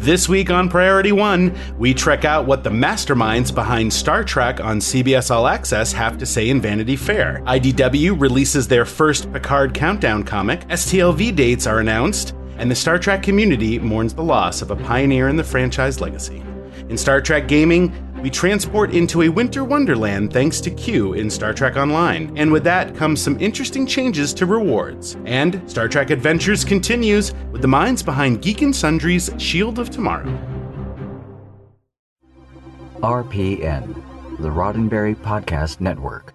This week on Priority One, we trek out what the masterminds behind Star Trek on CBS All Access have to say in Vanity Fair. IDW releases their first Picard countdown comic, STLV dates are announced, and the Star Trek community mourns the loss of a pioneer in the franchise legacy. In Star Trek gaming, we transport into a winter wonderland thanks to Q in Star Trek Online. And with that comes some interesting changes to rewards. And Star Trek Adventures continues with the minds behind Geek and Sundry's Shield of Tomorrow. RPN, the Roddenberry Podcast Network.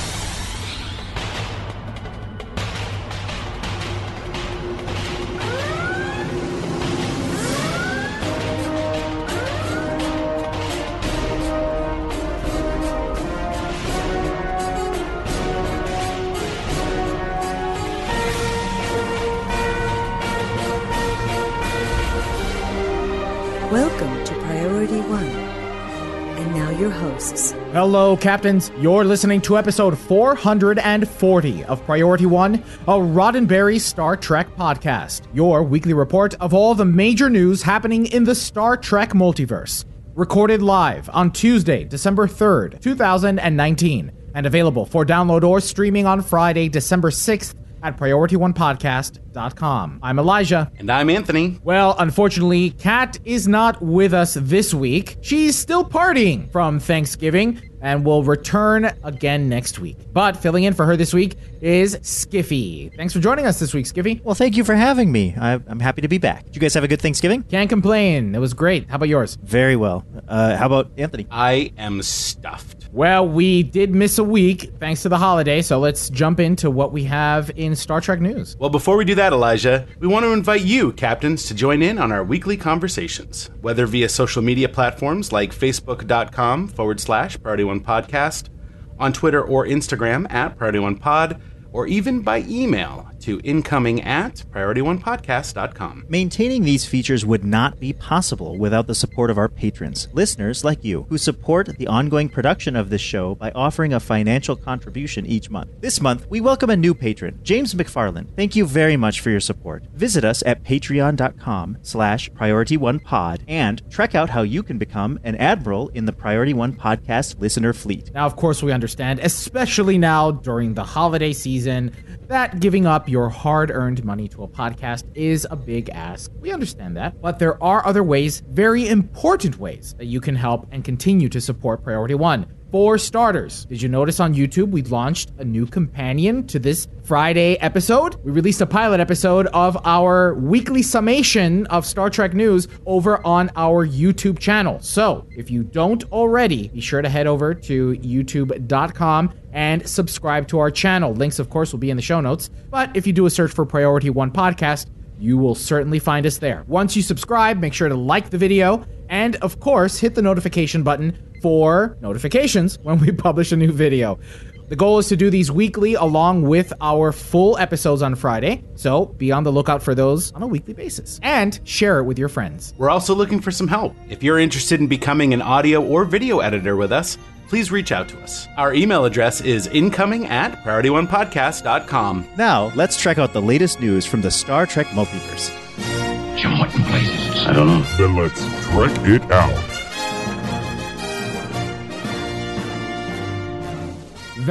Hello, Captains. You're listening to episode 440 of Priority One, a Roddenberry Star Trek podcast. Your weekly report of all the major news happening in the Star Trek multiverse. Recorded live on Tuesday, December 3rd, 2019, and available for download or streaming on Friday, December 6th at PriorityOnePodcast.com. I'm Elijah. And I'm Anthony. Well, unfortunately, Kat is not with us this week. She's still partying from Thanksgiving and will return again next week. But filling in for her this week is Skiffy. Thanks for joining us this week, Skiffy. Well, thank you for having me. I, I'm happy to be back. Did you guys have a good Thanksgiving? Can't complain. It was great. How about yours? Very well. Uh, how about Anthony? I am stuffed. Well, we did miss a week thanks to the holiday, so let's jump into what we have in Star Trek news. Well, before we do that, Elijah, we want to invite you, captains, to join in on our weekly conversations, whether via social media platforms like facebook.com forward slash Priority One Podcast, on Twitter or Instagram at Priority One Pod, or even by email to incoming at PriorityOnePodcast.com. Maintaining these features would not be possible without the support of our patrons, listeners like you, who support the ongoing production of this show by offering a financial contribution each month. This month, we welcome a new patron, James McFarland. Thank you very much for your support. Visit us at patreon.com slash PriorityOnePod and check out how you can become an admiral in the Priority One Podcast listener fleet. Now, of course, we understand, especially now during the holiday season, that giving up your hard earned money to a podcast is a big ask. We understand that. But there are other ways, very important ways, that you can help and continue to support Priority One. For starters, did you notice on YouTube we launched a new companion to this Friday episode? We released a pilot episode of our weekly summation of Star Trek news over on our YouTube channel. So, if you don't already, be sure to head over to youtube.com and subscribe to our channel. Links, of course, will be in the show notes. But if you do a search for Priority One Podcast, you will certainly find us there. Once you subscribe, make sure to like the video and, of course, hit the notification button for notifications when we publish a new video. The goal is to do these weekly along with our full episodes on Friday, so be on the lookout for those on a weekly basis and share it with your friends. We're also looking for some help. If you're interested in becoming an audio or video editor with us, please reach out to us. Our email address is incoming at PriorityOnePodcast.com. Now, let's check out the latest news from the Star Trek multiverse. Jim, what in blazes? I don't know. Then let's trek it out.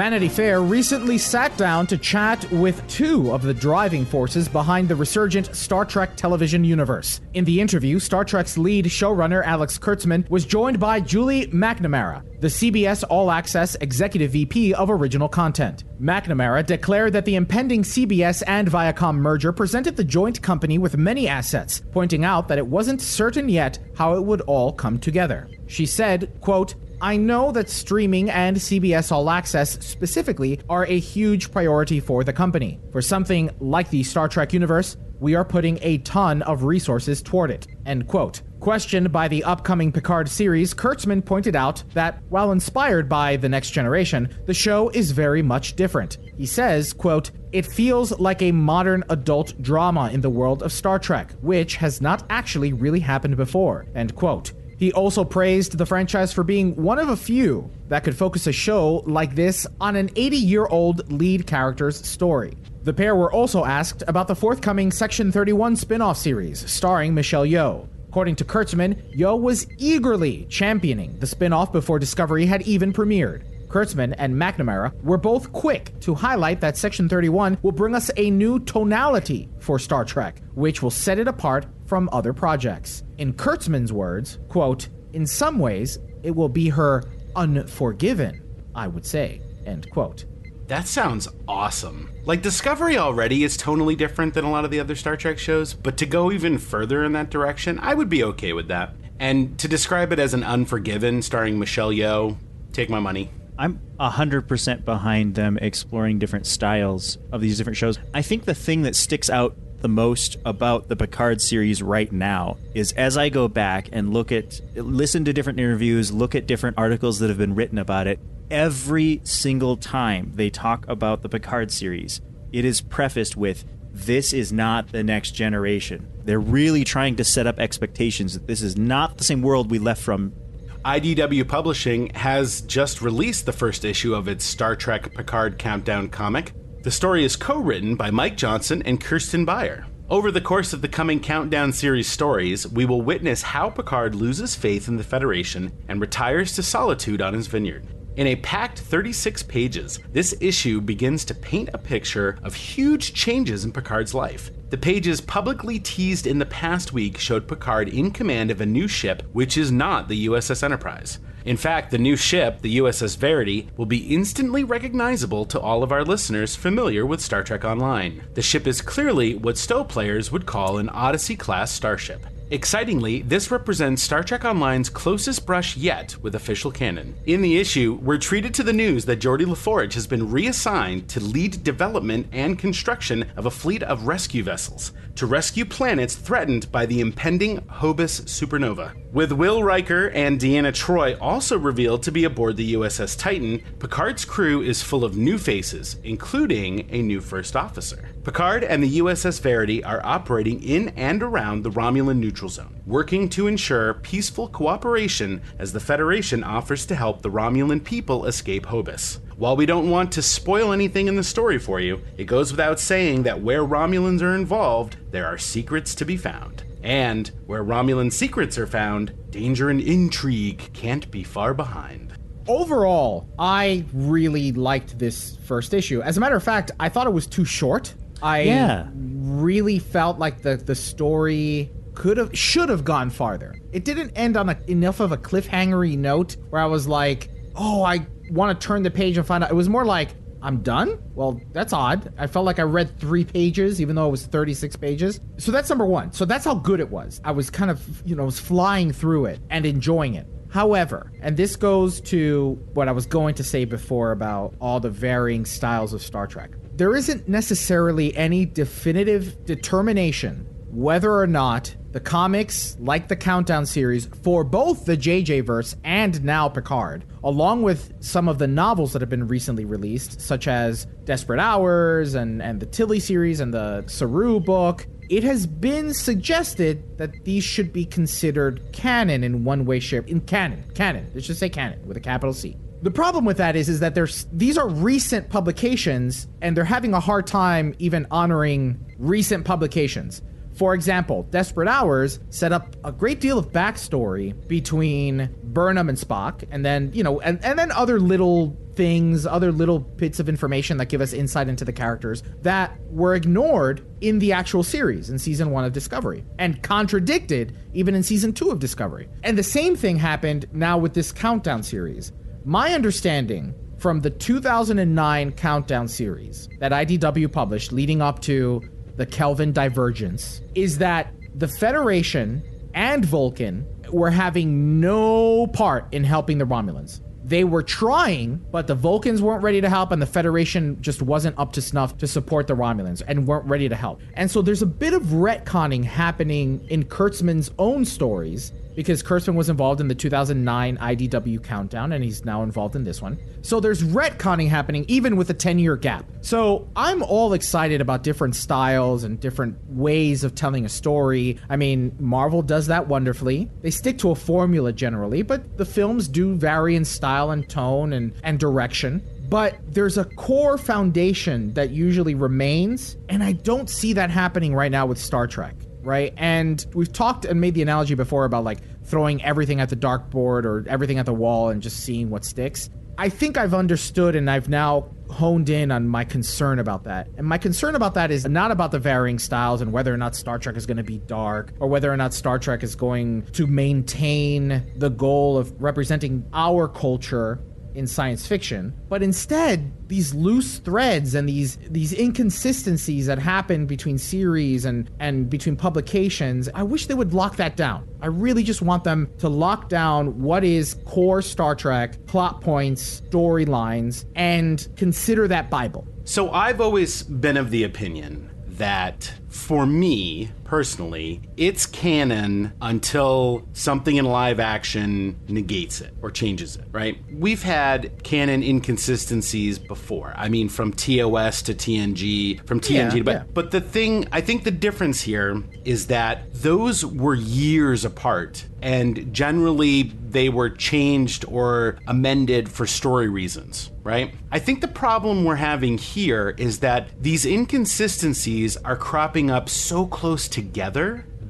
Vanity Fair recently sat down to chat with two of the driving forces behind the resurgent Star Trek television universe. In the interview, Star Trek's lead showrunner Alex Kurtzman was joined by Julie McNamara, the CBS All Access Executive VP of Original Content. McNamara declared that the impending CBS and Viacom merger presented the joint company with many assets, pointing out that it wasn't certain yet how it would all come together. She said, quote, I know that streaming and CBS All Access specifically are a huge priority for the company. For something like the Star Trek universe, we are putting a ton of resources toward it. End quote. Questioned by the upcoming Picard series, Kurtzman pointed out that while inspired by The Next Generation, the show is very much different. He says, quote, "It feels like a modern adult drama in the world of Star Trek, which has not actually really happened before." End quote. He also praised the franchise for being one of a few that could focus a show like this on an 80 year old lead character's story. The pair were also asked about the forthcoming Section 31 spin off series starring Michelle Yeoh. According to Kurtzman, Yeoh was eagerly championing the spin off before Discovery had even premiered. Kurtzman and McNamara were both quick to highlight that Section 31 will bring us a new tonality for Star Trek, which will set it apart from other projects. In Kurtzman's words, quote, in some ways, it will be her unforgiven, I would say, end quote. That sounds awesome. Like Discovery already is tonally different than a lot of the other Star Trek shows, but to go even further in that direction, I would be okay with that. And to describe it as an Unforgiven starring Michelle Yeoh, take my money. I'm 100% behind them exploring different styles of these different shows. I think the thing that sticks out the most about the Picard series right now is as I go back and look at, listen to different interviews, look at different articles that have been written about it, every single time they talk about the Picard series, it is prefaced with, this is not the next generation. They're really trying to set up expectations that this is not the same world we left from IDW Publishing has just released the first issue of its Star Trek Picard Countdown comic. The story is co written by Mike Johnson and Kirsten Beyer. Over the course of the coming Countdown series stories, we will witness how Picard loses faith in the Federation and retires to solitude on his vineyard. In a packed 36 pages, this issue begins to paint a picture of huge changes in Picard's life. The pages publicly teased in the past week showed Picard in command of a new ship, which is not the USS Enterprise. In fact, the new ship, the USS Verity, will be instantly recognizable to all of our listeners familiar with Star Trek Online. The ship is clearly what STO players would call an Odyssey class starship. Excitingly, this represents Star Trek Online's closest brush yet with official canon. In the issue, we're treated to the news that Geordi LaForge has been reassigned to lead development and construction of a fleet of rescue vessels to rescue planets threatened by the impending Hobus supernova. With Will Riker and Deanna Troi also revealed to be aboard the USS Titan, Picard's crew is full of new faces, including a new first officer. Picard and the USS Verity are operating in and around the Romulan neutral zone, working to ensure peaceful cooperation as the Federation offers to help the Romulan people escape Hobus. While we don't want to spoil anything in the story for you, it goes without saying that where Romulans are involved, there are secrets to be found. And where Romulan secrets are found, danger and intrigue can't be far behind. Overall, I really liked this first issue. As a matter of fact, I thought it was too short. I Yeah. really felt like the the story could have should have gone farther. It didn't end on a, enough of a cliffhangery note where I was like, "Oh, I want to turn the page and find out." It was more like, "I'm done." Well, that's odd. I felt like I read 3 pages even though it was 36 pages. So that's number 1. So that's how good it was. I was kind of, you know, was flying through it and enjoying it. However, and this goes to what I was going to say before about all the varying styles of Star Trek. There isn't necessarily any definitive determination whether or not the comics, like the Countdown series, for both the JJ verse and now Picard, along with some of the novels that have been recently released, such as Desperate Hours and, and the Tilly series and the Saru book, it has been suggested that these should be considered canon in one way, shape. In canon, canon. Let's just say canon with a capital C. The problem with that is, is that there's these are recent publications, and they're having a hard time even honoring recent publications. For example, Desperate Hours set up a great deal of backstory between Burnham and Spock, and then, you know, and, and then other little things, other little bits of information that give us insight into the characters that were ignored in the actual series in season one of Discovery and contradicted even in season two of Discovery. And the same thing happened now with this Countdown series. My understanding from the 2009 Countdown series that IDW published leading up to the Kelvin divergence is that the Federation and Vulcan were having no part in helping the Romulans. they were trying, but the Vulcans weren't ready to help, and the Federation just wasn't up to snuff to support the Romulans and weren't ready to help. And so there's a bit of retconning happening in Kurtzman's own stories because Kurtzman was involved in the 2009 IDW countdown and he's now involved in this one. So there's retconning happening even with a 10 year gap. So I'm all excited about different styles and different ways of telling a story. I mean, Marvel does that wonderfully. They stick to a formula generally, but the films do vary in style and tone and, and direction but there's a core foundation that usually remains, and I don't see that happening right now with Star Trek right? And we've talked and made the analogy before about like throwing everything at the dartboard or everything at the wall and just seeing what sticks. I think I've understood and I've now honed in on my concern about that. And my concern about that is not about the varying styles and whether or not Star Trek is going to be dark or whether or not Star Trek is going to maintain the goal of representing our culture in science fiction, but instead these loose threads and these these inconsistencies that happen between series and and between publications, I wish they would lock that down. I really just want them to lock down what is core Star Trek plot points, storylines and consider that bible. So I've always been of the opinion that for me personally, it's canon until something in live action negates it or changes it, right? We've had canon inconsistencies before. I mean, from TOS to TNG, from TNG Yeah, to, but yeah. but the thing, I think the difference here is that those were years apart, and generally they were changed or amended for story reasons, right? I think the problem we're having here is that these inconsistencies are cropping up so close together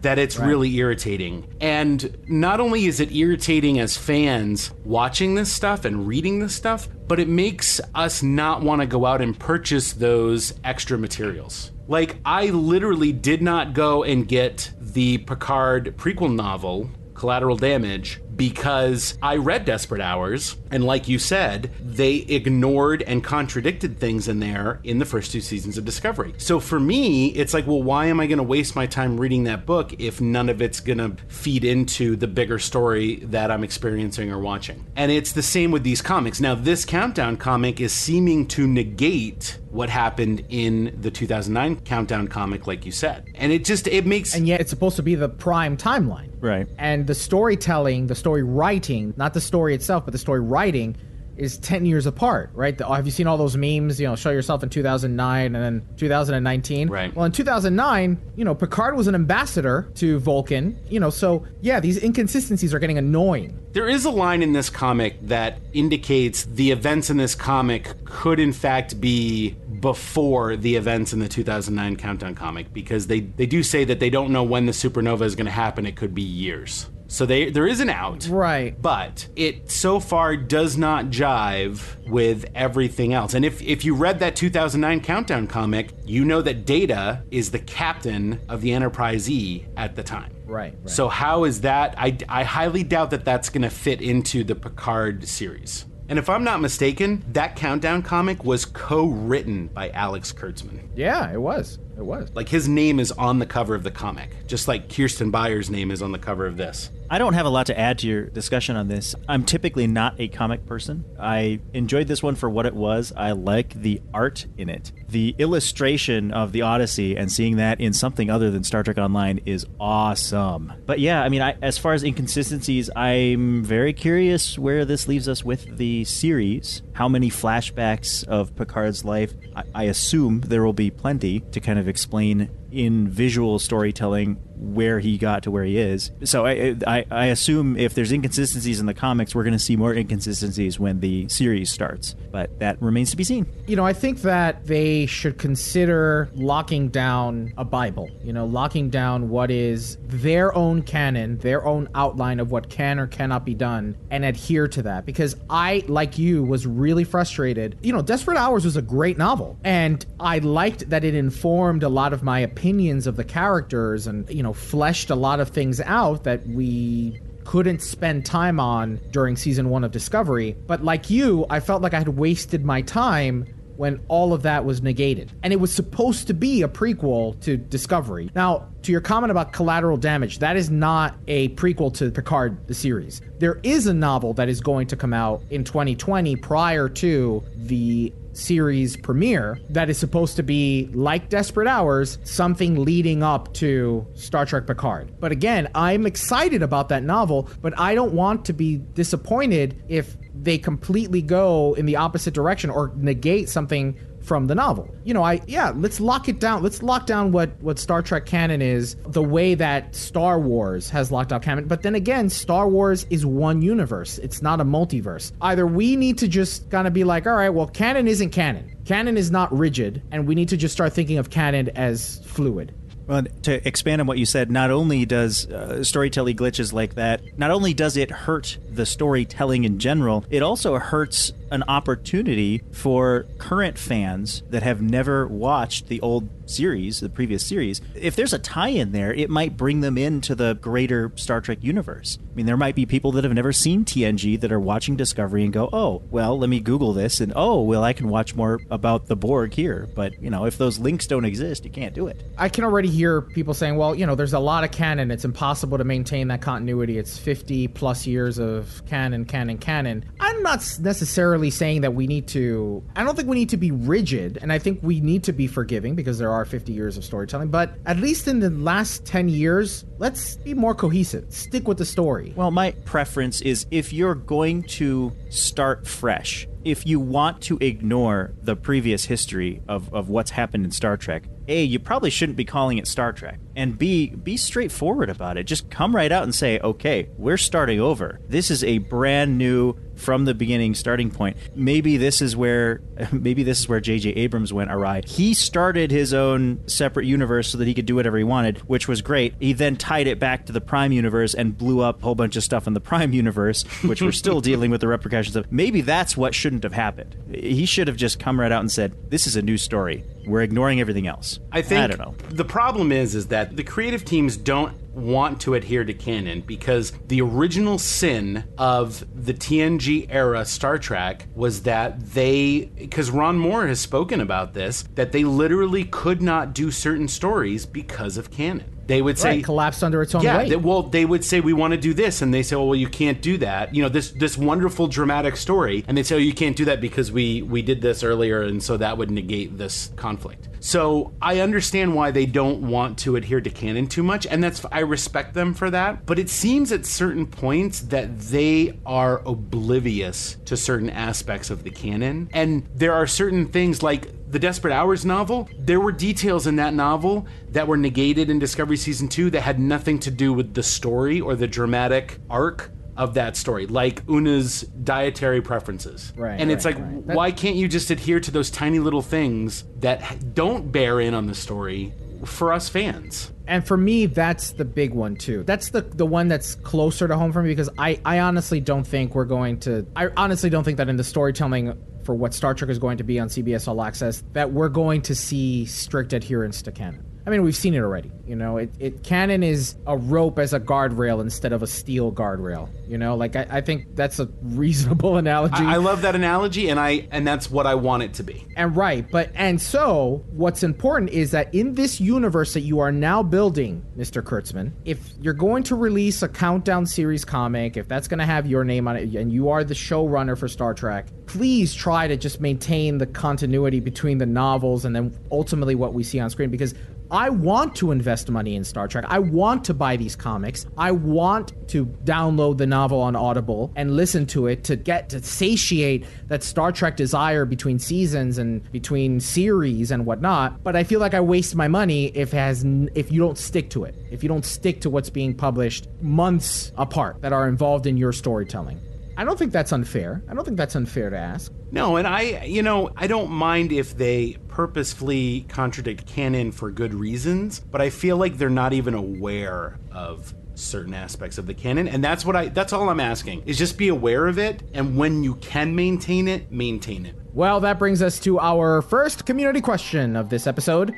that it's really irritating. And not only is it irritating as fans watching this stuff and reading this stuff, but it makes us not want to go out and purchase those extra materials. Like, I literally did not go and get the Picard prequel novel, Collateral Damage, because I read Desperate Hours, and like you said, they ignored and contradicted things in there in the first two seasons of Discovery. So for me, it's like, well, why am I going to waste my time reading that book if none of it's going to feed into the bigger story that I'm experiencing or watching? And it's the same with these comics. Now, this Countdown comic is seeming to negate what happened in the 2009 Countdown comic, like you said. And it just, it makes. And yet it's supposed to be the prime timeline. Right. And the storytelling, the story writing, not the story itself, but the story writing is 10 years apart, right? The, have you seen all those memes, you know, show yourself in 2009 and then 2019? Right. Well, in 2009, you know, Picard was an ambassador to Vulcan, you know, so yeah, these inconsistencies are getting annoying. There is a line in this comic that indicates the events in this comic could, in fact, be before the events in the 2009 Countdown comic because they, they do say that they don't know when the supernova is going to happen. It could be years. So they, there is an out. Right. But it so far does not jive with everything else. And if, if you read that 2009 Countdown comic, you know that Data is the captain of the Enterprise E at the time. Right, right. So how is that? I, I highly doubt that that's going to fit into the Picard series. And if I'm not mistaken, that Countdown comic was co-written by Alex Kurtzman. Yeah, it was. It was. Like his name is on the cover of the comic, just like Kirsten Beyer's name is on the cover of this. I don't have a lot to add to your discussion on this. I'm typically not a comic person. I enjoyed this one for what it was. I like the art in it. The illustration of the Odyssey and seeing that in something other than Star Trek Online is awesome. But yeah, I mean, I, as far as inconsistencies, I'm very curious where this leaves us with the series. How many flashbacks of Picard's life? I, I assume there will be plenty to kind of explain in visual storytelling where he got to where he is. So I, I, I assume if there's inconsistencies in the comics, we're going to see more inconsistencies when the series starts. But that remains to be seen. You know, I think that they should consider locking down a Bible, you know, locking down what is their own canon, their own outline of what can or cannot be done, and adhere to that. Because I, like you, was really frustrated. You know, Desperate Hours was a great novel, and I liked that it informed a lot of my opinions of the characters and, you know, fleshed a lot of things out that we couldn't spend time on during season one of Discovery. But like you, I felt like I had wasted my time when all of that was negated. And it was supposed to be a prequel to Discovery. Now, to your comment about collateral damage, that is not a prequel to Picard, the series. There is a novel that is going to come out in 2020 prior to the series premiere that is supposed to be like Desperate Hours, something leading up to Star Trek Picard. But again, I'm excited about that novel, but I don't want to be disappointed if they completely go in the opposite direction or negate something from the novel. You know, I yeah, let's lock it down. Let's lock down what what Star Trek canon is, the way that Star Wars has locked out canon. But then again, Star Wars is one universe. It's not a multiverse. Either we need to just kind of be like, all right, well, canon isn't canon. Canon is not rigid, and we need to just start thinking of canon as fluid. Well, to expand on what you said, not only does uh, storytelling glitches like that, not only does it hurt the storytelling in general, it also hurts an opportunity for current fans that have never watched the old series, the previous series. If there's a tie in there, it might bring them into the greater Star Trek universe. I mean, there might be people that have never seen TNG that are watching Discovery and go, oh, well, let me Google this, and oh, well, I can watch more about the Borg here. But, you know, if those links don't exist, you can't do it. I can already hear people saying, well, you know, there's a lot of canon. It's impossible to maintain that continuity. It's 50 plus years of canon, canon, canon. I'm not necessarily saying that we need to, I don't think we need to be rigid, and I think we need to be forgiving because there are 50 years of storytelling. But at least in the last 10 years, let's be more cohesive. Stick with the story. Well, my preference is if you're going to start fresh, if you want to ignore the previous history of, of what's happened in Star Trek, A, you probably shouldn't be calling it Star Trek. And B, be straightforward about it. Just come right out and say, okay, we're starting over. This is a brand new from the beginning starting point. Maybe this is where maybe this is where JJ Abrams went awry. He started his own separate universe so that he could do whatever he wanted, which was great. He then tied it back to the Prime universe and blew up a whole bunch of stuff in the Prime universe, which we're still dealing with the repercussions of. Maybe that's what shouldn't have happened. He should have just come right out and said, "This is a new story. We're ignoring everything else." I think I don't know. The problem is is that the creative teams don't want to adhere to canon because the original sin of the TNG era Star Trek was that they because Ron Moore has spoken about this that they literally could not do certain stories because of canon. They would say Right, collapsed under its own yeah, weight. they- well, they would say we want to do this, and they say, "Oh, well, you can't do that." You know, this this wonderful dramatic story, and they say, "Oh, you can't do that because we we did this earlier, and so that would negate this conflict." So I understand why they don't want to adhere to canon too much, and that's I respect them for that. But it seems at certain points that they are oblivious to certain aspects of the canon, and there are certain things like the Desperate Hours novel, there were details in that novel that were negated in Discovery Season 2 that had nothing to do with the story or the dramatic arc of that story, like Una's dietary preferences. Right, And it's right, like, right. Why can't you just adhere to those tiny little things that don't bear in on the story for us fans? and for me that's the big one too that's the the one that's closer to home for me because i i honestly don't think we're going to i honestly don't think that in the storytelling for what star trek is going to be on cbs all access that we're going to see strict adherence to canon I mean, we've seen it already. You know, it, it canon is a rope as a guardrail instead of a steel guardrail. You know, like I, I think that's a reasonable analogy. I, I love that analogy, and I and that's what I want it to be. And right, but and so what's important is that in this universe that you are now building, Mr. Kurtzman, if you're going to release a countdown series comic, if that's going to have your name on it, and you are the showrunner for Star Trek, please try to just maintain the continuity between the novels and then ultimately what we see on screen because I want to invest money in Star Trek. I want to buy these comics. I want to download the novel on Audible and listen to it to get to satiate that Star Trek desire between seasons and between series and whatnot. But I feel like I waste my money if has if you don't stick to it. If you don't stick to what's being published months apart that are involved in your storytelling. I don't think that's unfair. I don't think that's unfair to ask. No, and I, you know, I don't mind if they purposefully contradict canon for good reasons, but I feel like they're not even aware of certain aspects of the canon, and that's what I that's all I'm asking. Is just be aware of it and when you can maintain it, maintain it. Well, that brings us to our first community question of this episode.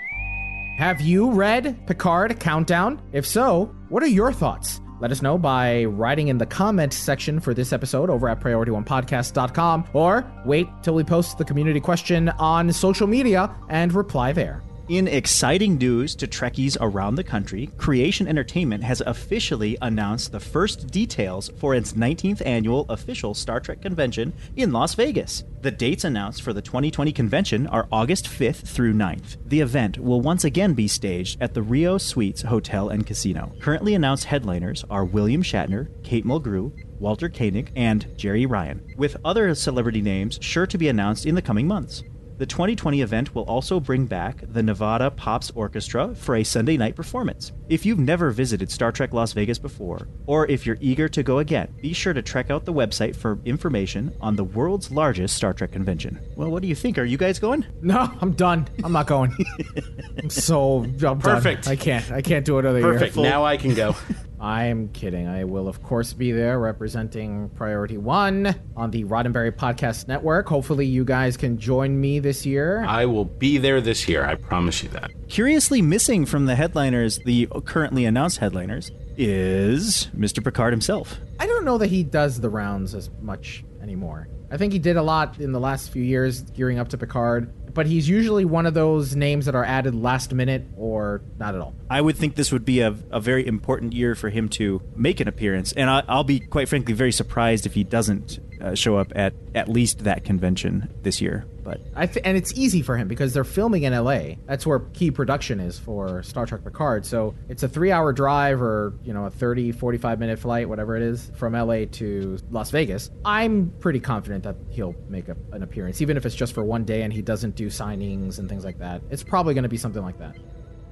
Have you read Picard Countdown? If so, what are your thoughts? Let us know by writing in the comment section for this episode over at PriorityOnePodcast.com or wait till we post the community question on social media and reply there. In exciting news to Trekkies around the country, Creation Entertainment has officially announced the first details for its 19th annual official Star Trek convention in Las Vegas. The dates announced for the 2020 convention are August 5th through 9th. The event will once again be staged at the Rio Suites Hotel and Casino. Currently announced headliners are William Shatner, Kate Mulgrew, Walter Koenig, and Jeri Ryan, with other celebrity names sure to be announced in the coming months. The 2020 event will also bring back the Nevada Pops Orchestra for a Sunday night performance. If you've never visited Star Trek Las Vegas before, or if you're eager to go again, be sure to check out the website for information on the world's largest Star Trek convention. Well, what do you think? Are you guys going? No, I'm done. I'm not going. I'm so I'm done. Perfect. I can't. I can't do another Perfect. year. Perfect. Now I can go. I am kidding. I will, of course, be there representing Priority One on the Roddenberry Podcast Network. Hopefully, you guys can join me this year. I will be there this year. I promise you that. Curiously missing from the headliners, the currently announced headliners, is Mr. Picard himself. I don't know that he does the rounds as much anymore. I think he did a lot in the last few years gearing up to Picard, but he's usually one of those names that are added last minute or not at all. I would think this would be a, a very important year for him to make an appearance, and I, I'll be quite frankly very surprised if he doesn't uh, show up at at least that convention this year. But and it's easy for him because they're filming in LA. That's where key production is for Star Trek Picard. So it's a three hour drive or, you know, a 30, 45 minute flight, whatever it is, from LA to Las Vegas. I'm pretty confident that he'll make a, an appearance, even if it's just for one day and he doesn't do signings and things like that. It's probably going to be something like that.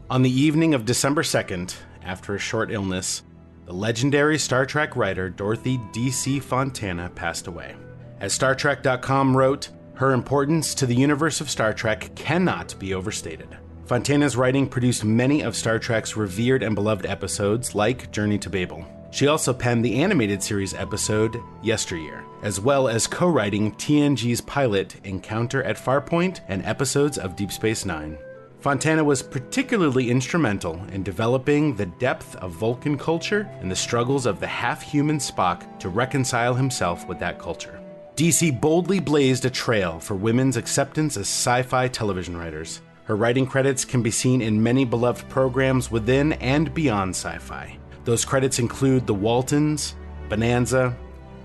On the evening of December 2nd, after a short illness, the legendary Star Trek writer Dorothy D.C. Fontana passed away. As StarTrek.com wrote, her importance to the universe of Star Trek cannot be overstated. Fontana's writing produced many of Star Trek's revered and beloved episodes, like Journey to Babel. She also penned the animated series episode Yesteryear, as well as co writing TNG's pilot Encounter at Farpoint and episodes of Deep Space Nine. Fontana was particularly instrumental in developing the depth of Vulcan culture and the struggles of the half human Spock to reconcile himself with that culture. DC boldly blazed a trail for women's acceptance as sci fi television writers. Her writing credits can be seen in many beloved programs within and beyond sci fi. Those credits include The Waltons, Bonanza,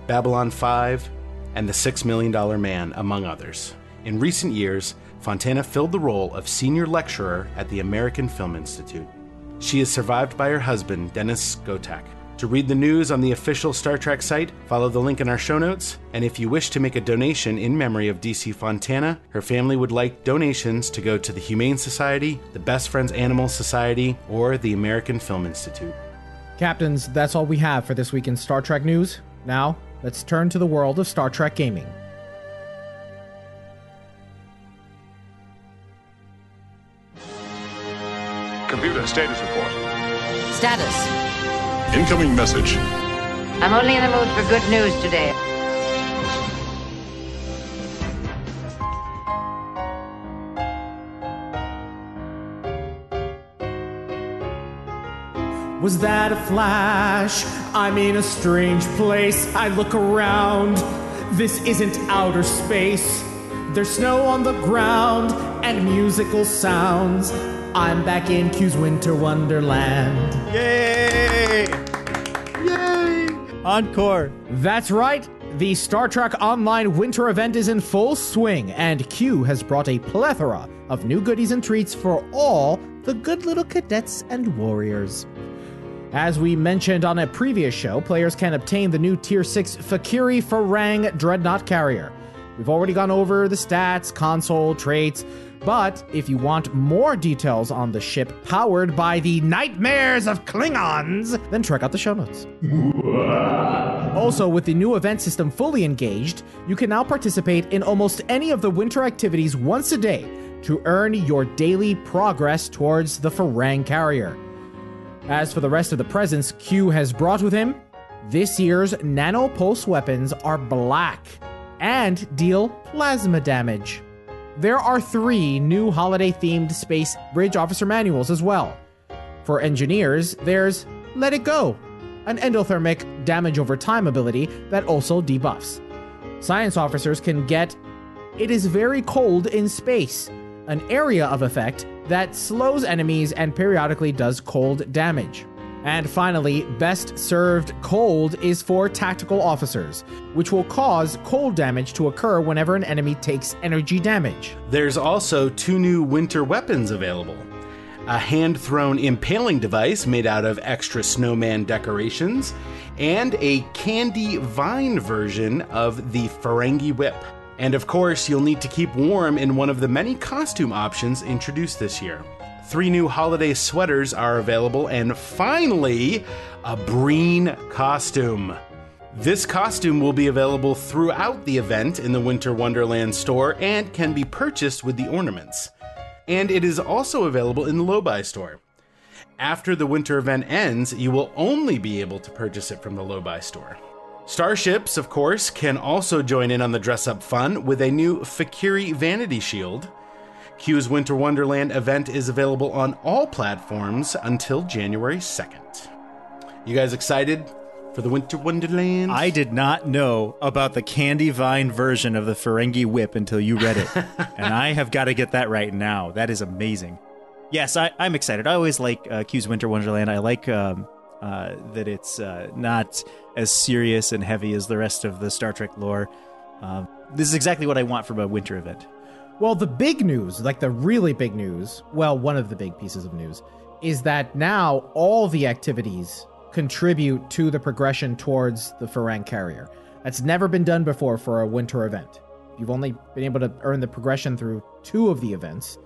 Babylon 5, and The Six Million Dollar Man, among others. In recent years, Fontana filled the role of senior lecturer at the American Film Institute. She is survived by her husband, Dennis Skotak. To read the news on the official Star Trek site, follow the link in our show notes. And if you wish to make a donation in memory of DC Fontana, her family would like donations to go to the Humane Society, the Best Friends Animal Society, or the American Film Institute. Captains, that's all we have for this week in Star Trek news. Now, let's turn to the world of Star Trek gaming. Computer status report. Status. Incoming message. I'm only in the mood for good news today. Was that a flash? I'm in a strange place. I look around. This isn't outer space. There's snow on the ground and musical sounds. I'm back in Q's Winter Wonderland. Yay! Encore. That's right. The Star Trek Online winter event is in full swing, and Q has brought a plethora of new goodies and treats for all the good little cadets and warriors. As we mentioned on a previous show, players can obtain the new Tier 6 Fek'Ihri Varanj Dreadnought Carrier. We've already gone over the stats, console, traits, but if you want more details on the ship powered by the nightmares of Klingons, then check out the show notes. Also, with the new event system fully engaged, you can now participate in almost any of the winter activities once a day to earn your daily progress towards the Varanj carrier. As for the rest of the presents Q has brought with him, this year's nano pulse weapons are black and deal plasma damage. There are three new holiday themed space bridge officer manuals as well. For engineers, there's Let It Go, an endothermic damage over time ability that also debuffs. Science officers can get It is very cold in space, an area of effect that slows enemies and periodically does cold damage. And finally, best served cold is for tactical officers, which will cause cold damage to occur whenever an enemy takes energy damage. There's also two new winter weapons available a hand thrown impaling device made out of extra snowman decorations, and a candy vine version of the Ferengi Whip. And of course, you'll need to keep warm in one of the many costume options introduced this year. Three new holiday sweaters are available, and finally, a Breen costume. This costume will be available throughout the event in the Winter Wonderland store and can be purchased with the ornaments. And it is also available in the Lobi store. After the winter event ends, you will only be able to purchase it from the Lobi store. Starships, of course, can also join in on the dress up fun with a new Fek'Ihri Vanity Shield. Q's Winter Wonderland event is available on all platforms until January 2nd. You guys excited for the Winter Wonderland? I did not know about the candy vine version of the Ferengi Whip until you read it. and I have got to get that right now. That is amazing. Yes, I, I'm excited. I always like uh, Q's Winter Wonderland. I like um, uh, that it's uh, not as serious and heavy as the rest of the Star Trek lore. Um, this is exactly what I want from a winter event. Well, the big news, like the really big news, well, one of the big pieces of news, is that now all the activities contribute to the progression towards the Varanj carrier. That's never been done before for a winter event. You've only been able to earn the progression through two of the events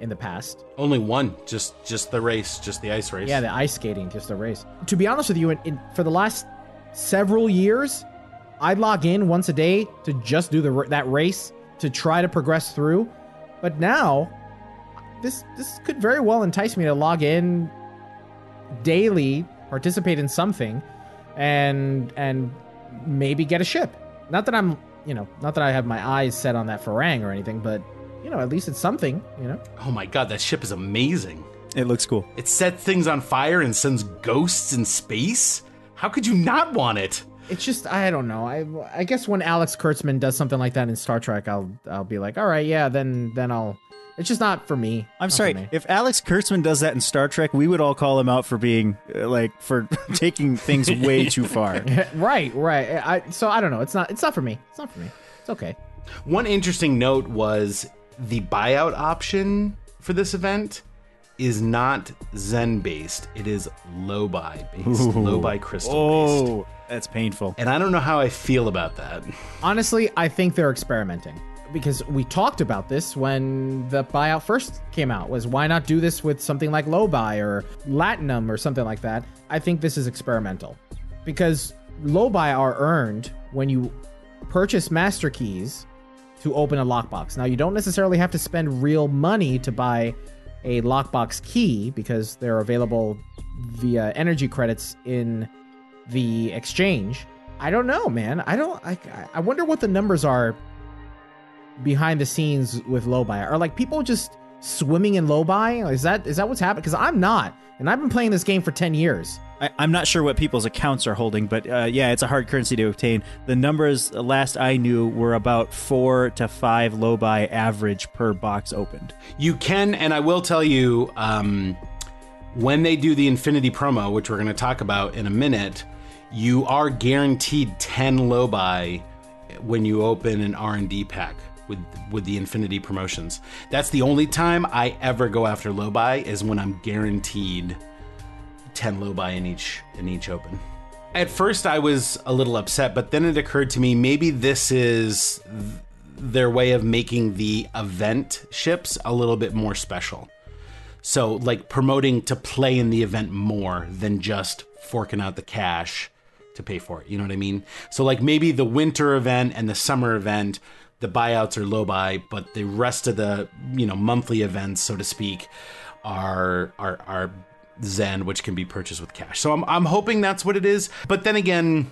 in the past. Only one, just just the race, just the ice race. Yeah, the ice skating, just the race. To be honest with you, in, in, for the last several years, I'd log in once a day to just do the that race to try to progress through. But now, this this could very well entice me to log in daily, participate in something, and and maybe get a ship. Not that I'm, you know, not that I have my eyes set on that Varanj or anything, but you know, at least it's something, you know. Oh my god, that ship is amazing. It looks cool. It sets things on fire and sends ghosts in space. How could you not want it? It's just I don't know. I I guess when Alex Kurtzman does something like that in Star Trek, I'll I'll be like, all right, yeah, then then I'll. It's just not for me. I'm Not sorry. me. If Alex Kurtzman does that in Star Trek, we would all call him out for being uh, like for taking things way too far. right, right. I so I don't know. It's not. It's not for me. It's not for me. It's okay. One interesting note was the buyout option for this event is not Zen based. It is Lobi based, Lobi crystal based. Oh, that's painful. And I don't know how I feel about that. Honestly, I think they're experimenting because we talked about this when the buyout first came out. Was why not do this with something like Lobi or Latinum or something like that? I think this is experimental because Lobi are earned when you purchase master keys to open a lockbox. Now, you don't necessarily have to spend real money to buy a lockbox key because they're available via energy credits in the exchange. I don't know, man. I don't. I, I wonder what the numbers are behind the scenes with Lobi. Are like people just swimming in Lobi? Is that is that what's happening? Because I'm not, and I've been playing this game for ten years. I, I'm not sure what people's accounts are holding, but uh, yeah, it's a hard currency to obtain. The numbers uh, last I knew were about four to five Lobi average per box opened. You can, and I will tell you, um, when they do the Infinity promo, which we're going to talk about in a minute, you are guaranteed 10 Lobi when you open an R&D pack with with the Infinity promotions. That's the only time I ever go after Lobi is when I'm guaranteed 10 Lobi in each in each open. At first I was a little upset, but then it occurred to me maybe this is th- their way of making the event ships a little bit more special. So, like promoting to play in the event more than just forking out the cash to pay for it. You know what I mean? So, like maybe the winter event and the summer event, the buyouts are Lobi, but the rest of the you know monthly events, so to speak, are are are Zen, which can be purchased with cash. So I'm I'm hoping that's what it is. But then again,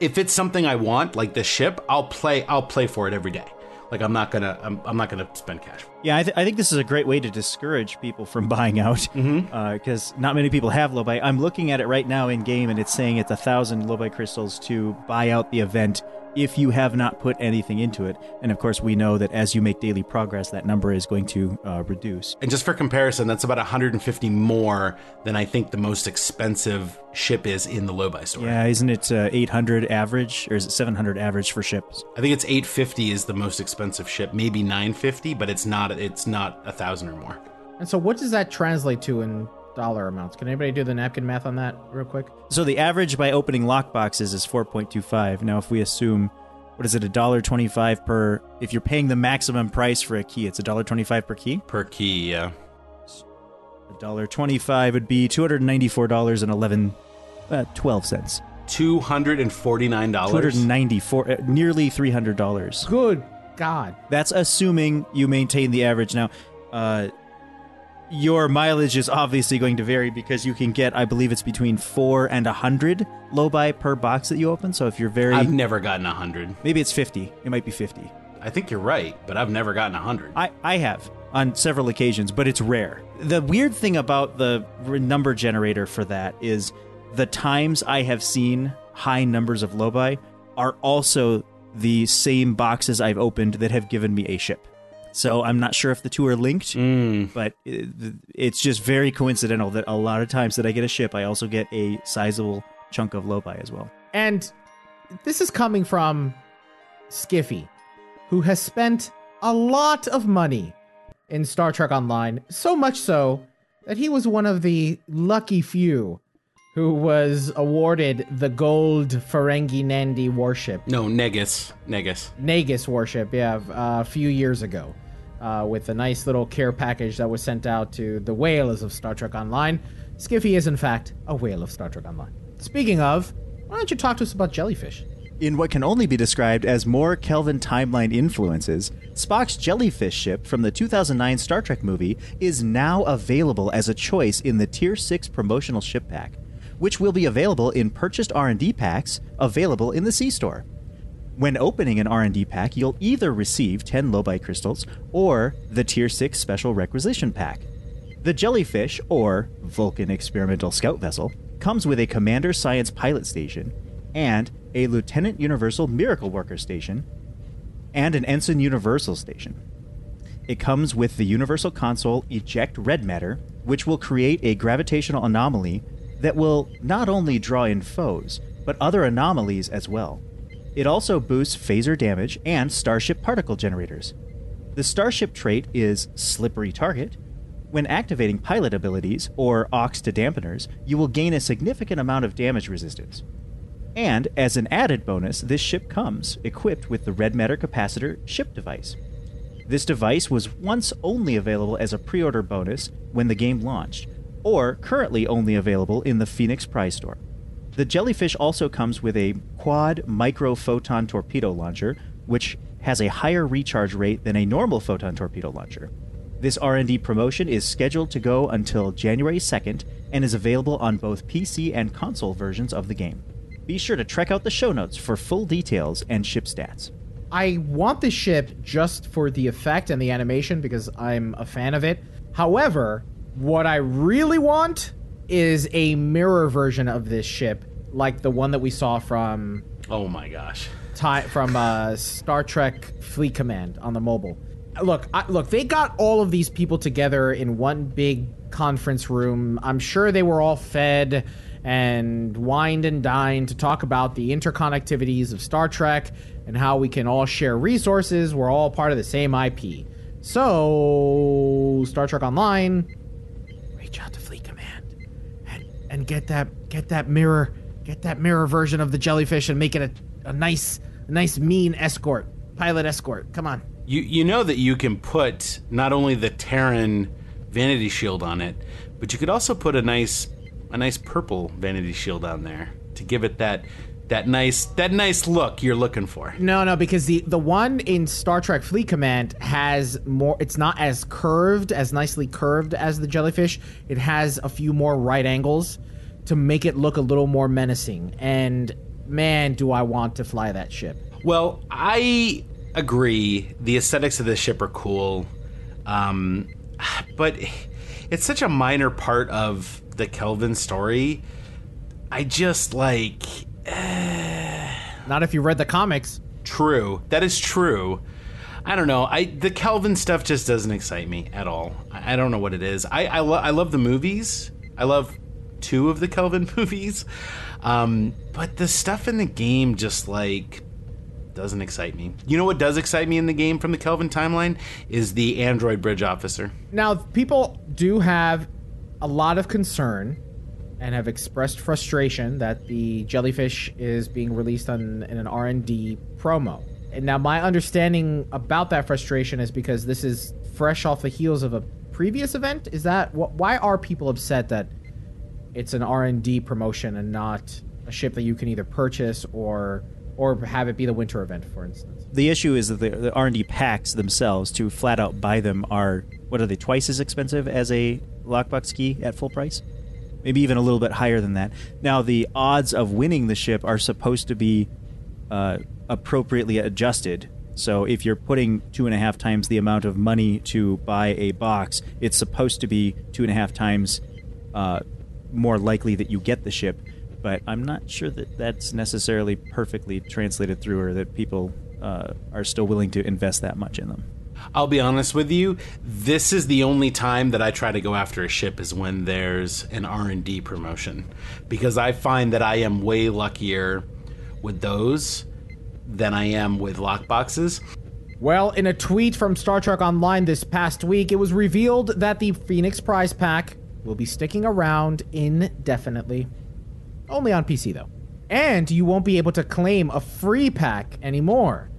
if it's something I want, like the ship, I'll play I'll play for it every day. Like I'm not gonna I'm, I'm not gonna spend cash. Yeah, I, th- I think this is a great way to discourage people from buying out mm-hmm. uh, because not many people have Lobi. I'm looking at it right now in game, and it's saying it's a thousand Lobi crystals to buy out the event if you have not put anything into it. And of course, we know that as you make daily progress, that number is going to uh, reduce. And just for comparison, that's about 150 more than I think the most expensive ship is in the Lobi store. Yeah, isn't it uh, 800 average or is it 700 average for ships? I think it's 850 is the most expensive ship, maybe 950, but it's not it's not a thousand or more. And so, what does that translate to in dollar amounts? Can anybody do the napkin math on that real quick? So the average by opening lockboxes is 4.25. Now, if we assume, what is it, a dollar twenty-five per? If you're paying the maximum price for a key, it's a dollar twenty-five per key. Per key, yeah. A dollar twenty-five would be two hundred ninety-four dollars and eleven, uh, twelve cents. Two hundred and forty-nine Two hundred dollars. ninety-four, uh, nearly three hundred dollars. Good God. That's assuming you maintain the average. Now, uh, your mileage is obviously going to vary because you can get, I believe it's between four and a hundred Lobi per box that you open. So if you're very, I've never gotten a hundred. maybe it's fifty. It might be fifty. I think you're right, but I've never gotten a hundred. I, I have on several occasions, but it's rare. The weird thing about the number generator for that is the times I have seen high numbers of lobi are also the same boxes I've opened that have given me a ship. So I'm not sure if the two are linked, but it, it's just very coincidental that a lot of times that I get a ship, I also get a sizable chunk of lobi as well. And this is coming from Skiffy, who has spent a lot of money in Star Trek Online, so much so that he was one of the lucky few who was awarded the gold Ferengi Nandi warship, no, Negus. Negus. Nagus warship, yeah, uh, a few years ago, uh, with a nice little care package that was sent out to the whalers of Star Trek Online. Skiffy is, in fact, a whale of Star Trek Online. Speaking of, why don't you talk to us about jellyfish? In what can only be described as more Kelvin timeline influences, Spock's jellyfish ship from the 2009 Star Trek movie is now available as a choice in the Tier 6 promotional ship pack, which will be available in purchased R&D packs available in the C-store. When opening an R&D pack, you'll either receive 10 Lobi crystals or the Tier 6 special requisition pack. The Jellyfish, or Vulcan Experimental Scout Vessel, comes with a Commander Science Pilot Station and a Lieutenant Universal Miracle Worker Station and an Ensign Universal Station. It comes with the Universal Console Eject Red Matter, which will create a gravitational anomaly that will not only draw in foes, but other anomalies as well. It also boosts phaser damage and starship particle generators. The starship trait is Slippery Target. When activating pilot abilities, or aux to dampeners, you will gain a significant amount of damage resistance. And as an added bonus, this ship comes equipped with the Red Matter Capacitor ship device. This device was once only available as a pre order bonus when the game launched, or currently only available in the Phoenix Prize Store. The Jellyfish also comes with a quad micro photon torpedo launcher, which has a higher recharge rate than a normal photon torpedo launcher. This R&D promotion is scheduled to go until January 2nd and is available on both PC and console versions of the game. Be sure to check out the show notes for full details and ship stats. I want this ship just for the effect and the animation because I'm a fan of it. However, what I really want is a mirror version of this ship, like the one that we saw from Oh my gosh. Ti from uh, Star Trek Fleet Command on the mobile. Look, I, look, they got all of these people together in one big conference room. I'm sure they were all fed and wined and dined to talk about the interconnectivities of Star Trek and how we can all share resources. We're all part of the same IP. So, Star Trek Online, and, get that get that mirror get that mirror version of the jellyfish and make it a, a nice a nice mean escort pilot escort. Come on. You you know that you can put not only the Terran vanity shield on it, but you could also put a nice a nice purple vanity shield on there to give it that that nice that nice look you're looking for. No, no, because the the one in Star Trek Fleet Command has more. It's not as curved, as nicely curved as the jellyfish. It has a few more right angles to make it look a little more menacing. And man, do I want to fly that ship. Well, I agree. The aesthetics of the ship are cool, um, but it's such a minor part of the Kelvin story. I just like. Not if you read the comics. True. That is true. I don't know. I the Kelvin stuff just doesn't excite me at all. I, I don't know what it is. I I, lo- I love the movies. I love two of the Kelvin movies, um, but the stuff in the game just like doesn't excite me. You know what does excite me in the game from the Kelvin timeline is the android bridge officer. Now, people do have a lot of concern and have expressed frustration that the jellyfish is being released on in an R&D promo. And now my understanding about that frustration is because this is fresh off the heels of a previous event. Is that wh- why are people upset that it's an R&D promotion and not a ship that you can either purchase or or have it be the winter event, for instance? The issue is that the, the R and D packs themselves to flat out buy them are what are they twice as expensive as a lockbox key at full price? Maybe even a little bit higher than that. Now the odds of winning the ship are supposed to be uh, appropriately adjusted. So if you're putting two and a half times the amount of money to buy a box, it's supposed to be two and a half times uh, more likely that you get the ship. But I'm not sure that that's necessarily perfectly translated through, or that people uh, are still willing to invest that much in them. I'll be honest with you. This is the only time that I try to go after a ship is when there's an R and D promotion, because I find that I am way luckier with those than I am with lockboxes. Well, in a tweet from Star Trek Online this past week, it was revealed that the Phoenix Prize Pack will be sticking around indefinitely. Only on PC, though. And you won't be able to claim a free pack anymore.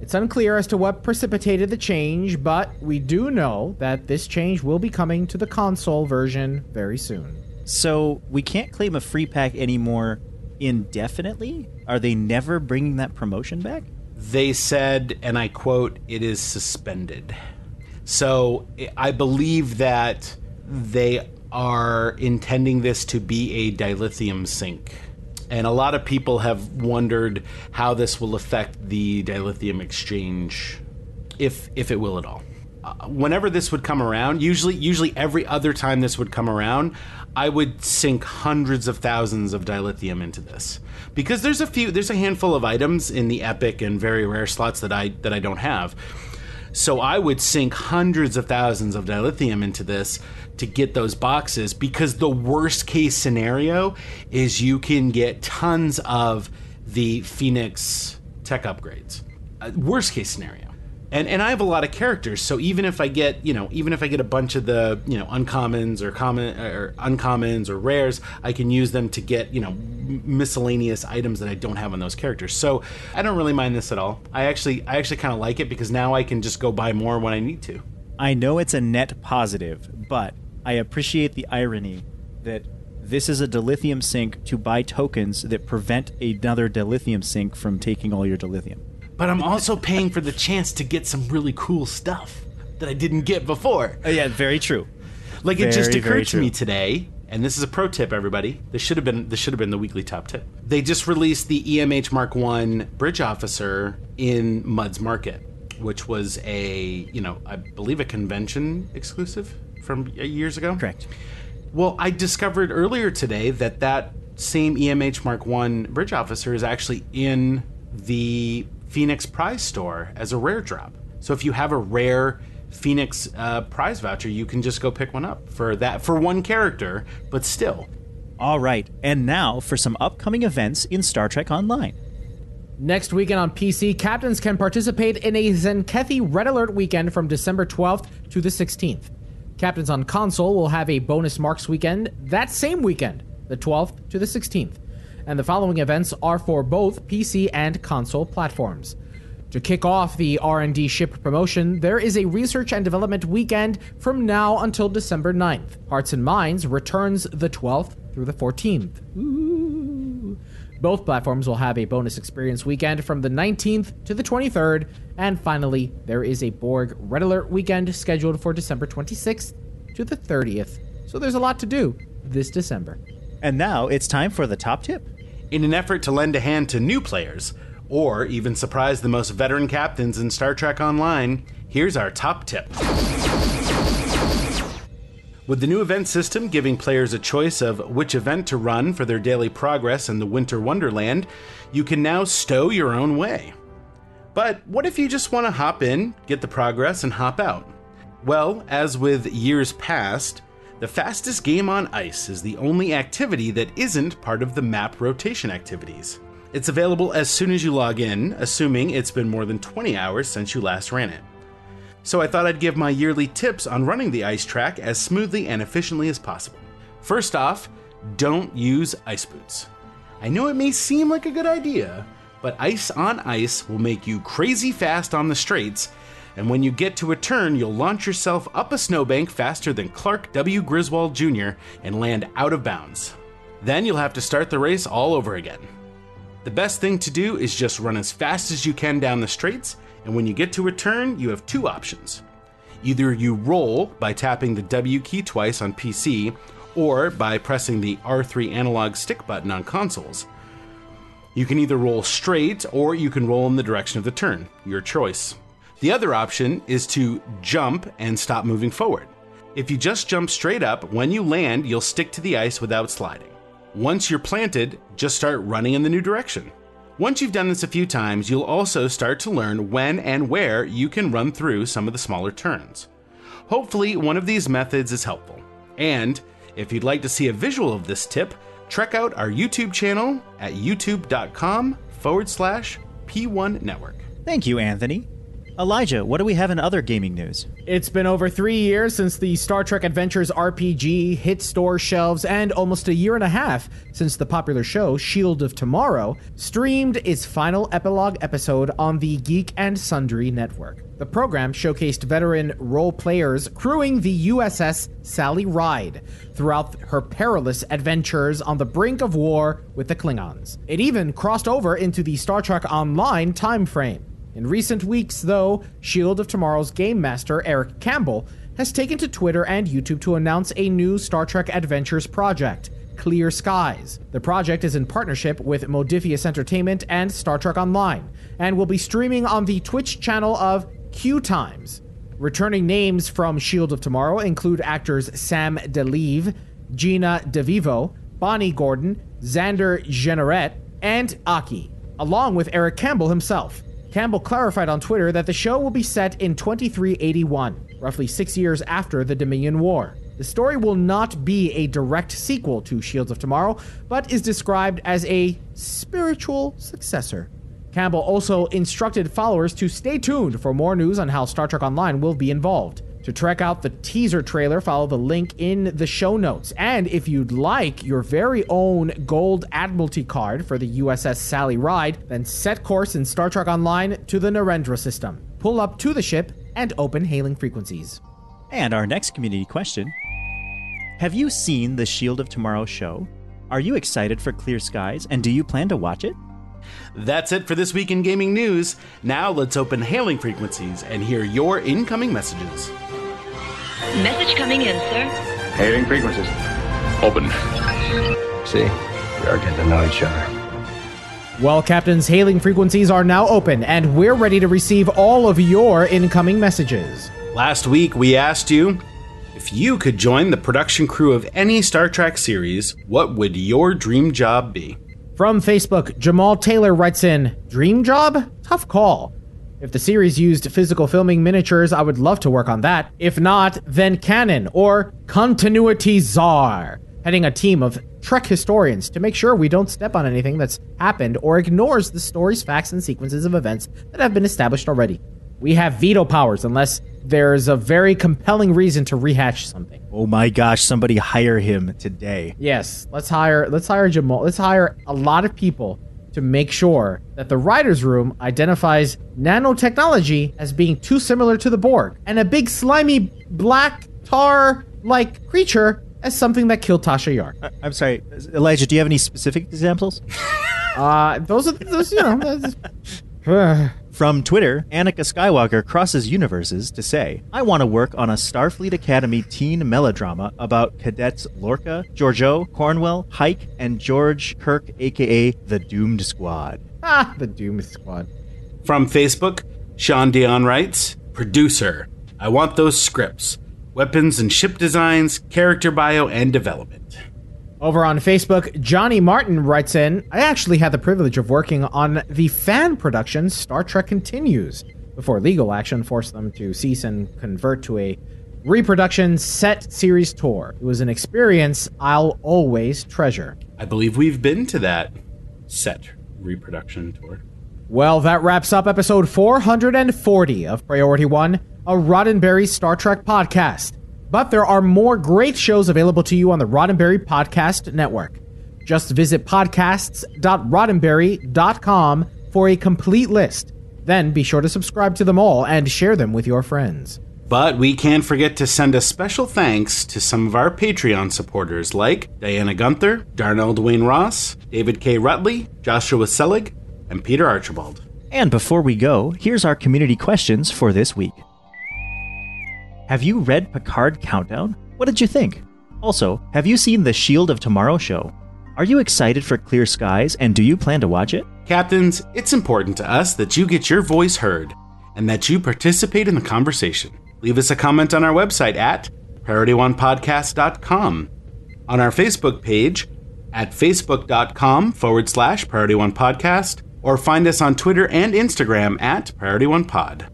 It's unclear as to what precipitated the change, but we do know that this change will be coming to the console version very soon. So we can't claim a free pack anymore indefinitely? Are they never bringing that promotion back? They said, and I quote, it is suspended. So I believe that they are intending this to be a dilithium sink. And a lot of people have wondered how this will affect the dilithium exchange, if if it will at all. Uh, whenever this would come around, usually usually every other time this would come around, I would sink hundreds of thousands of dilithium into this because there's a few there's a handful of items in the epic and very rare slots that I that I don't have. So I would sink hundreds of thousands of dilithium into this to get those boxes because the worst case scenario is you can get tons of the Phoenix tech upgrades. Uh, worst case scenario. And, and I have a lot of characters, so even if I get you know even if I get a bunch of the you know uncommons or common or uncommons or rares, I can use them to get you know miscellaneous items that I don't have on those characters. So I don't really mind this at all. I actually I actually kind of like it because now I can just go buy more when I need to. I know it's a net positive, but I appreciate the irony that this is a dilithium sink to buy tokens that prevent another dilithium sink from taking all your dilithium. But I'm also paying for the chance to get some really cool stuff that I didn't get before. Oh, yeah, very true. Like it just Very, very occurred to me today, and this is a pro tip, everybody. This should have been this should have been the weekly top tip. They just released the EMH Mark One Bridge Officer in Mud's Market, which was a you know I believe a convention exclusive from years ago. Correct. Well, I discovered earlier today that that same EMH Mark One Bridge Officer is actually in the Phoenix Prize store as a rare drop. So if you have a rare Phoenix uh, prize voucher, you can just go pick one up for that for one character, but still. All right, and now for some upcoming events in Star Trek Online. Next weekend on PC, captains can participate in a Zenkethi Red Alert weekend from December 12th to the 16th. Captains on console will have a bonus marks weekend that same weekend, the 12th to the 16th. And the following events are for both PC and console platforms. To kick off the R&D ship promotion, there is a research and development weekend from now until December 9th. Hearts and Minds returns the 12th through the 14th. Ooh. Both platforms will have a bonus experience weekend from the 19th to the 23rd. And finally, there is a Borg Red Alert weekend scheduled for December 26th to the 30th. So there's a lot to do this December. And now it's time for the top tip. In an effort to lend a hand to new players, or even surprise the most veteran captains in Star Trek Online, here's our top tip. With the new event system giving players a choice of which event to run for their daily progress in the Winter Wonderland, you can now stow your own way. But what if you just want to hop in, get the progress, and hop out? Well, as with years past, the fastest game on ice is the only activity that isn't part of the map rotation activities. It's available as soon as you log in, assuming it's been more than 20 hours since you last ran it. So I thought I'd give my yearly tips on running the ice track as smoothly and efficiently as possible. First off, don't use ice boots. I know it may seem like a good idea, but ice on ice will make you crazy fast on the straights, and when you get to a turn, you'll launch yourself up a snowbank faster than Clark W. Griswold Jr. and land out of bounds. Then you'll have to start the race all over again. The best thing to do is just run as fast as you can down the straights, and when you get to a turn, you have two options. Either you roll by tapping the W key twice on PC, or by pressing the R3 analog stick button on consoles. You can either roll straight or you can roll in the direction of the turn, your choice. The other option is to jump and stop moving forward. If you just jump straight up, when you land, you'll stick to the ice without sliding. Once you're planted, just start running in the new direction. Once you've done this a few times, you'll also start to learn when and where you can run through some of the smaller turns. Hopefully, one of these methods is helpful. And if you'd like to see a visual of this tip, check out our YouTube channel at youtube.com forward slash P1 Network. Thank you, Anthony. Elijah, what do we have in other gaming news? It's been over three years since the Star Trek Adventures RPG hit store shelves, and almost a year and a half since the popular show Shield of Tomorrow streamed its final epilogue episode on the Geek and Sundry network. The program showcased veteran role players crewing the USS Sally Ride throughout her perilous adventures on the brink of war with the Klingons. It even crossed over into the Star Trek Online time frame. In recent weeks, though, Shield of Tomorrow's game master Eric Campbell has taken to Twitter and YouTube to announce a new Star Trek Adventures project. Clear Skies. The project is in partnership with Modiphius Entertainment and Star Trek Online, and will be streaming on the Twitch channel of Q Times. Returning names from Shield of Tomorrow include actors Sam DeLeve, Gina DeVivo, Bonnie Gordon, Xander Jeanneret, and Aki, along with Eric Campbell himself. Campbell clarified on Twitter that the show will be set in 2381, roughly six years after the Dominion War. The story will not be a direct sequel to Shields of Tomorrow, but is described as a spiritual successor. Campbell also instructed followers to stay tuned for more news on how Star Trek Online will be involved. To check out the teaser trailer, follow the link in the show notes. And if you'd like your very own gold Admiralty card for the USS Sally Ride, then set course in Star Trek Online to the Narendra system. Pull up to the ship and open hailing frequencies. And our next community question Have you seen the Shield of Tomorrow show? Are you excited for Clear Skies and do you plan to watch it? That's it for this week in gaming news. Now let's open hailing frequencies and hear your incoming messages. Message coming in, sir. Hailing frequencies. Open. See, we are getting to know each other. Well, Captain's hailing frequencies are now open, and we're ready to receive all of your incoming messages. Last week, we asked you if you could join the production crew of any Star Trek series, what would your dream job be? From Facebook, Jamal Taylor writes in Dream job? Tough call. If the series used physical filming miniatures, I would love to work on that. If not, then canon or continuity czar, heading a team of Trek historians to make sure we don't step on anything that's happened or ignores the story's facts and sequences of events that have been established already. We have veto powers unless there's a very compelling reason to rehash something. Oh my gosh, somebody hire him today. Yes, let's hire let's hire Jamal. Let's hire a lot of people to make sure that the writer's room identifies nanotechnology as being too similar to the Borg and a big slimy black tar like creature as something that killed Tasha Yar. I- I'm sorry, Elijah, do you have any specific examples? Uh, those are those, you know. that's- From Twitter, Annika Skywalker crosses universes to say, I want to work on a Starfleet Academy teen melodrama about cadets Lorca, Georgiou, Cornwell, Pike, and George Kirk, aka the Doomed Squad. Ah, the Doomed Squad. From Facebook, Sean Dion writes Producer, I want those scripts weapons and ship designs, character bio, and development. Over on Facebook, Johnny Martin writes in I actually had the privilege of working on the fan production Star Trek Continues before legal action forced them to cease and convert to a reproduction set series tour. It was an experience I'll always treasure. I believe we've been to that set reproduction tour. Well, that wraps up episode 440 of Priority One, a Roddenberry Star Trek podcast. But there are more great shows available to you on the Roddenberry Podcast Network. Just visit podcasts.roddenberry.com for a complete list. Then be sure to subscribe to them all and share them with your friends. But we can't forget to send a special thanks to some of our Patreon supporters like Diana Gunther, Darnell Dwayne Ross, David K. Rutley, Joshua Selig, and Peter Archibald. And before we go, here's our community questions for this week. Have you read Picard Countdown? What did you think? Also, have you seen the Shield of Tomorrow show? Are you excited for Clear Skies and do you plan to watch it? Captains, it's important to us that you get your voice heard and that you participate in the conversation. Leave us a comment on our website at PriorityOnePodcast.com, on our Facebook page at Facebook.com forward slash Priority One Podcast, or find us on Twitter and Instagram at Priority One Pod.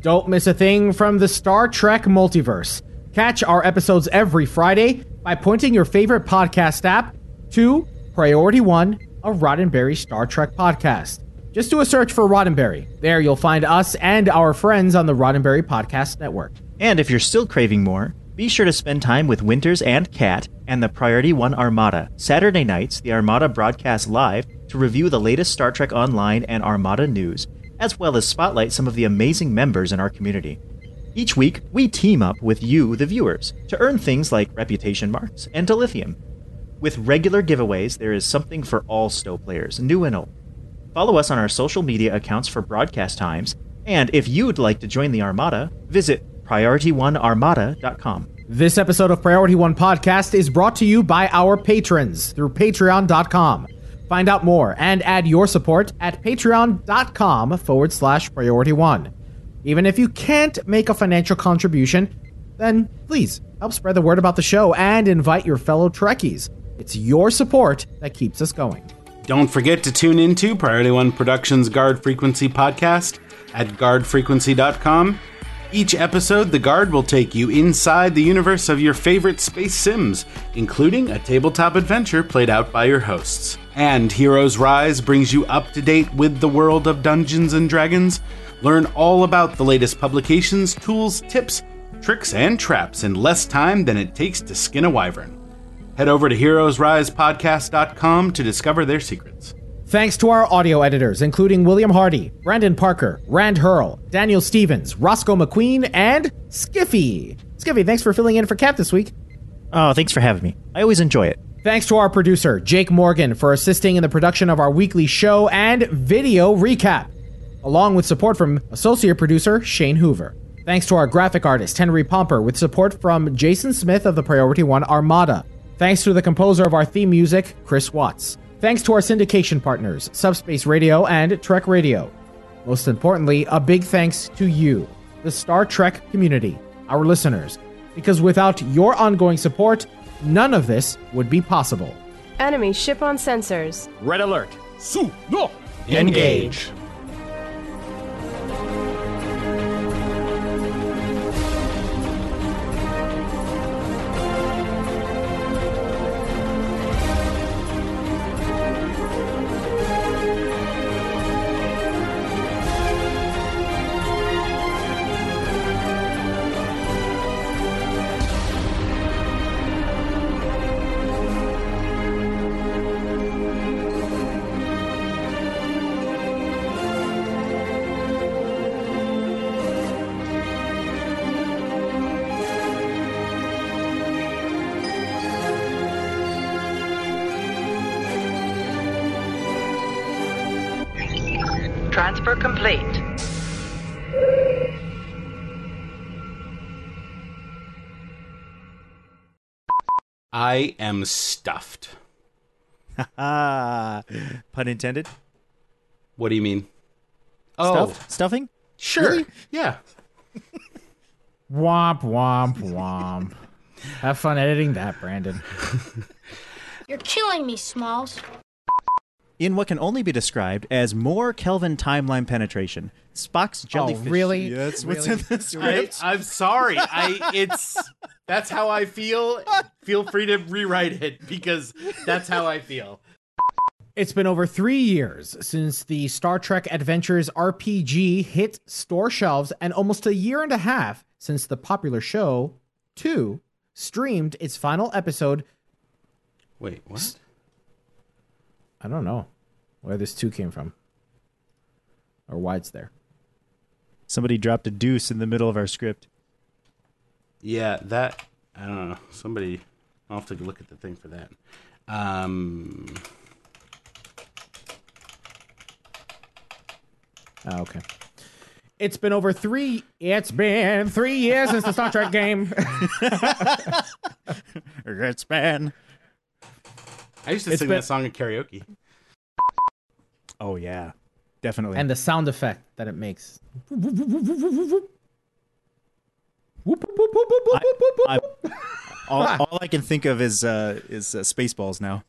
Don't miss a thing from the Star Trek multiverse. Catch our episodes every Friday by pointing your favorite podcast app to Priority One, a Roddenberry Star Trek podcast. Just do a search for Roddenberry. There you'll find us and our friends on the Roddenberry Podcast Network. And if you're still craving more, be sure to spend time with Winters and Kat and the Priority One Armada. Saturday nights, the Armada broadcasts live to review the latest Star Trek Online and Armada news, as well as spotlight some of the amazing members in our community. Each week, we team up with you, the viewers, to earn things like reputation marks and dilithium. With regular giveaways, there is something for all STO players, new and old. Follow us on our social media accounts for broadcast times, and if you'd like to join the Armada, visit PriorityOneArmada.com. This episode of Priority One Podcast is brought to you by our patrons through Patreon.com. Find out more and add your support at patreon.com forward slash priority one. Even if you can't make a financial contribution, then please help spread the word about the show and invite your fellow Trekkies. It's your support that keeps us going. Don't forget to tune into Priority One Productions Guard Frequency podcast at guardfrequency.com. Each episode, the Guard will take you inside the universe of your favorite space sims, including a tabletop adventure played out by your hosts. And Heroes Rise brings you up to date with the world of Dungeons and Dragons. Learn all about the latest publications, tools, tips, tricks, and traps in less time than it takes to skin a wyvern. Head over to heroesrisepodcast.com to discover their secrets. Thanks to our audio editors, including William Hardy, Brandon Parker, Rand Hurl, Daniel Stevens, Roscoe McQueen, and Skiffy. Skiffy, thanks for filling in for Cap this week. Oh, thanks for having me. I always enjoy it. Thanks to our producer, Jake Morgan, for assisting in the production of our weekly show and video recap, along with support from associate producer Shane Hoover. Thanks to our graphic artist, Henry Pomper, with support from Jason Smith of the Priority One Armada. Thanks to the composer of our theme music, Chris Watts. Thanks to our syndication partners, Subspace Radio and Trek Radio. Most importantly, a big thanks to you, the Star Trek community, our listeners, because without your ongoing support, none of this would be possible. Enemy ship on sensors. Red alert. Su no. Engage. Transfer complete. I am stuffed. Pun intended. What do you mean? Oh, Stuffed? Stuffing? sure. Really? Yeah. Womp womp womp. Have fun editing that, Brandon. You're killing me, Smalls. In what can only be described as more Kelvin timeline penetration, Spock's jellyfish. Oh, really? Yeah, that's what's Really? in the I, script. I'm sorry. I it's that's how I feel. Feel free to rewrite it because that's how I feel. It's been over three years since the Star Trek Adventures RPG hit store shelves, and almost a year and a half since the popular show, 2, streamed its final episode. Wait, what? I don't know where this 2 came from or why it's there. Somebody dropped a deuce in the middle of our script. Yeah, that I don't know. Somebody I'll have to look at the thing for that. Um Oh, okay. It's been over three. It's been three years since the Star Trek game. It's been. I used to It's sing been- that song at karaoke. Oh yeah, definitely. and the sound effect that it makes. I, all, all I can think of is uh, is uh, Spaceballs now.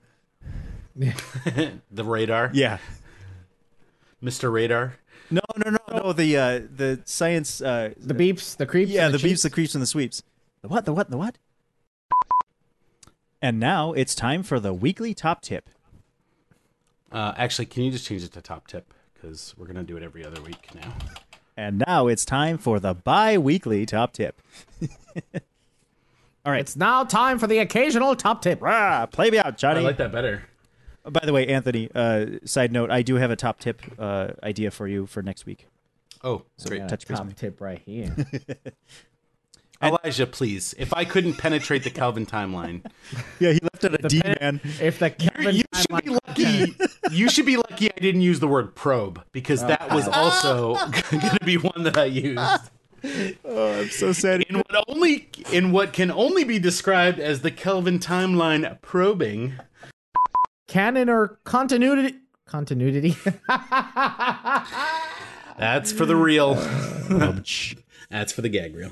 the radar. Yeah. Mr. Radar. No, no, no, no. The uh, the science. Uh, the beeps, the creeps. yeah, and the, the beeps, the creeps, and the sweeps. The what? The what? The what? And now it's time for the weekly top tip. Uh, actually, can you just change it to top tip because we're gonna do it every other week now. And now it's time for the bi-weekly top tip. All right, It's now time for the occasional top tip. Rah, play me out, Johnny. I like that better. By the way, Anthony. Uh, side note: I do have a top tip uh, idea for you for next week. Oh, So great. touch base top me. tip right here. Elijah, please. If I couldn't penetrate the Kelvin timeline, Yeah, he left it a D pen- man. if the Kelvin you should be lucky. You should be lucky I didn't use the word probe because that was oh. also going to be one that I used. Oh, I'm so sad. In what only in what can only be described as the Kelvin timeline probing. canon or continuity continuity That's for the real. That's for the gag reel.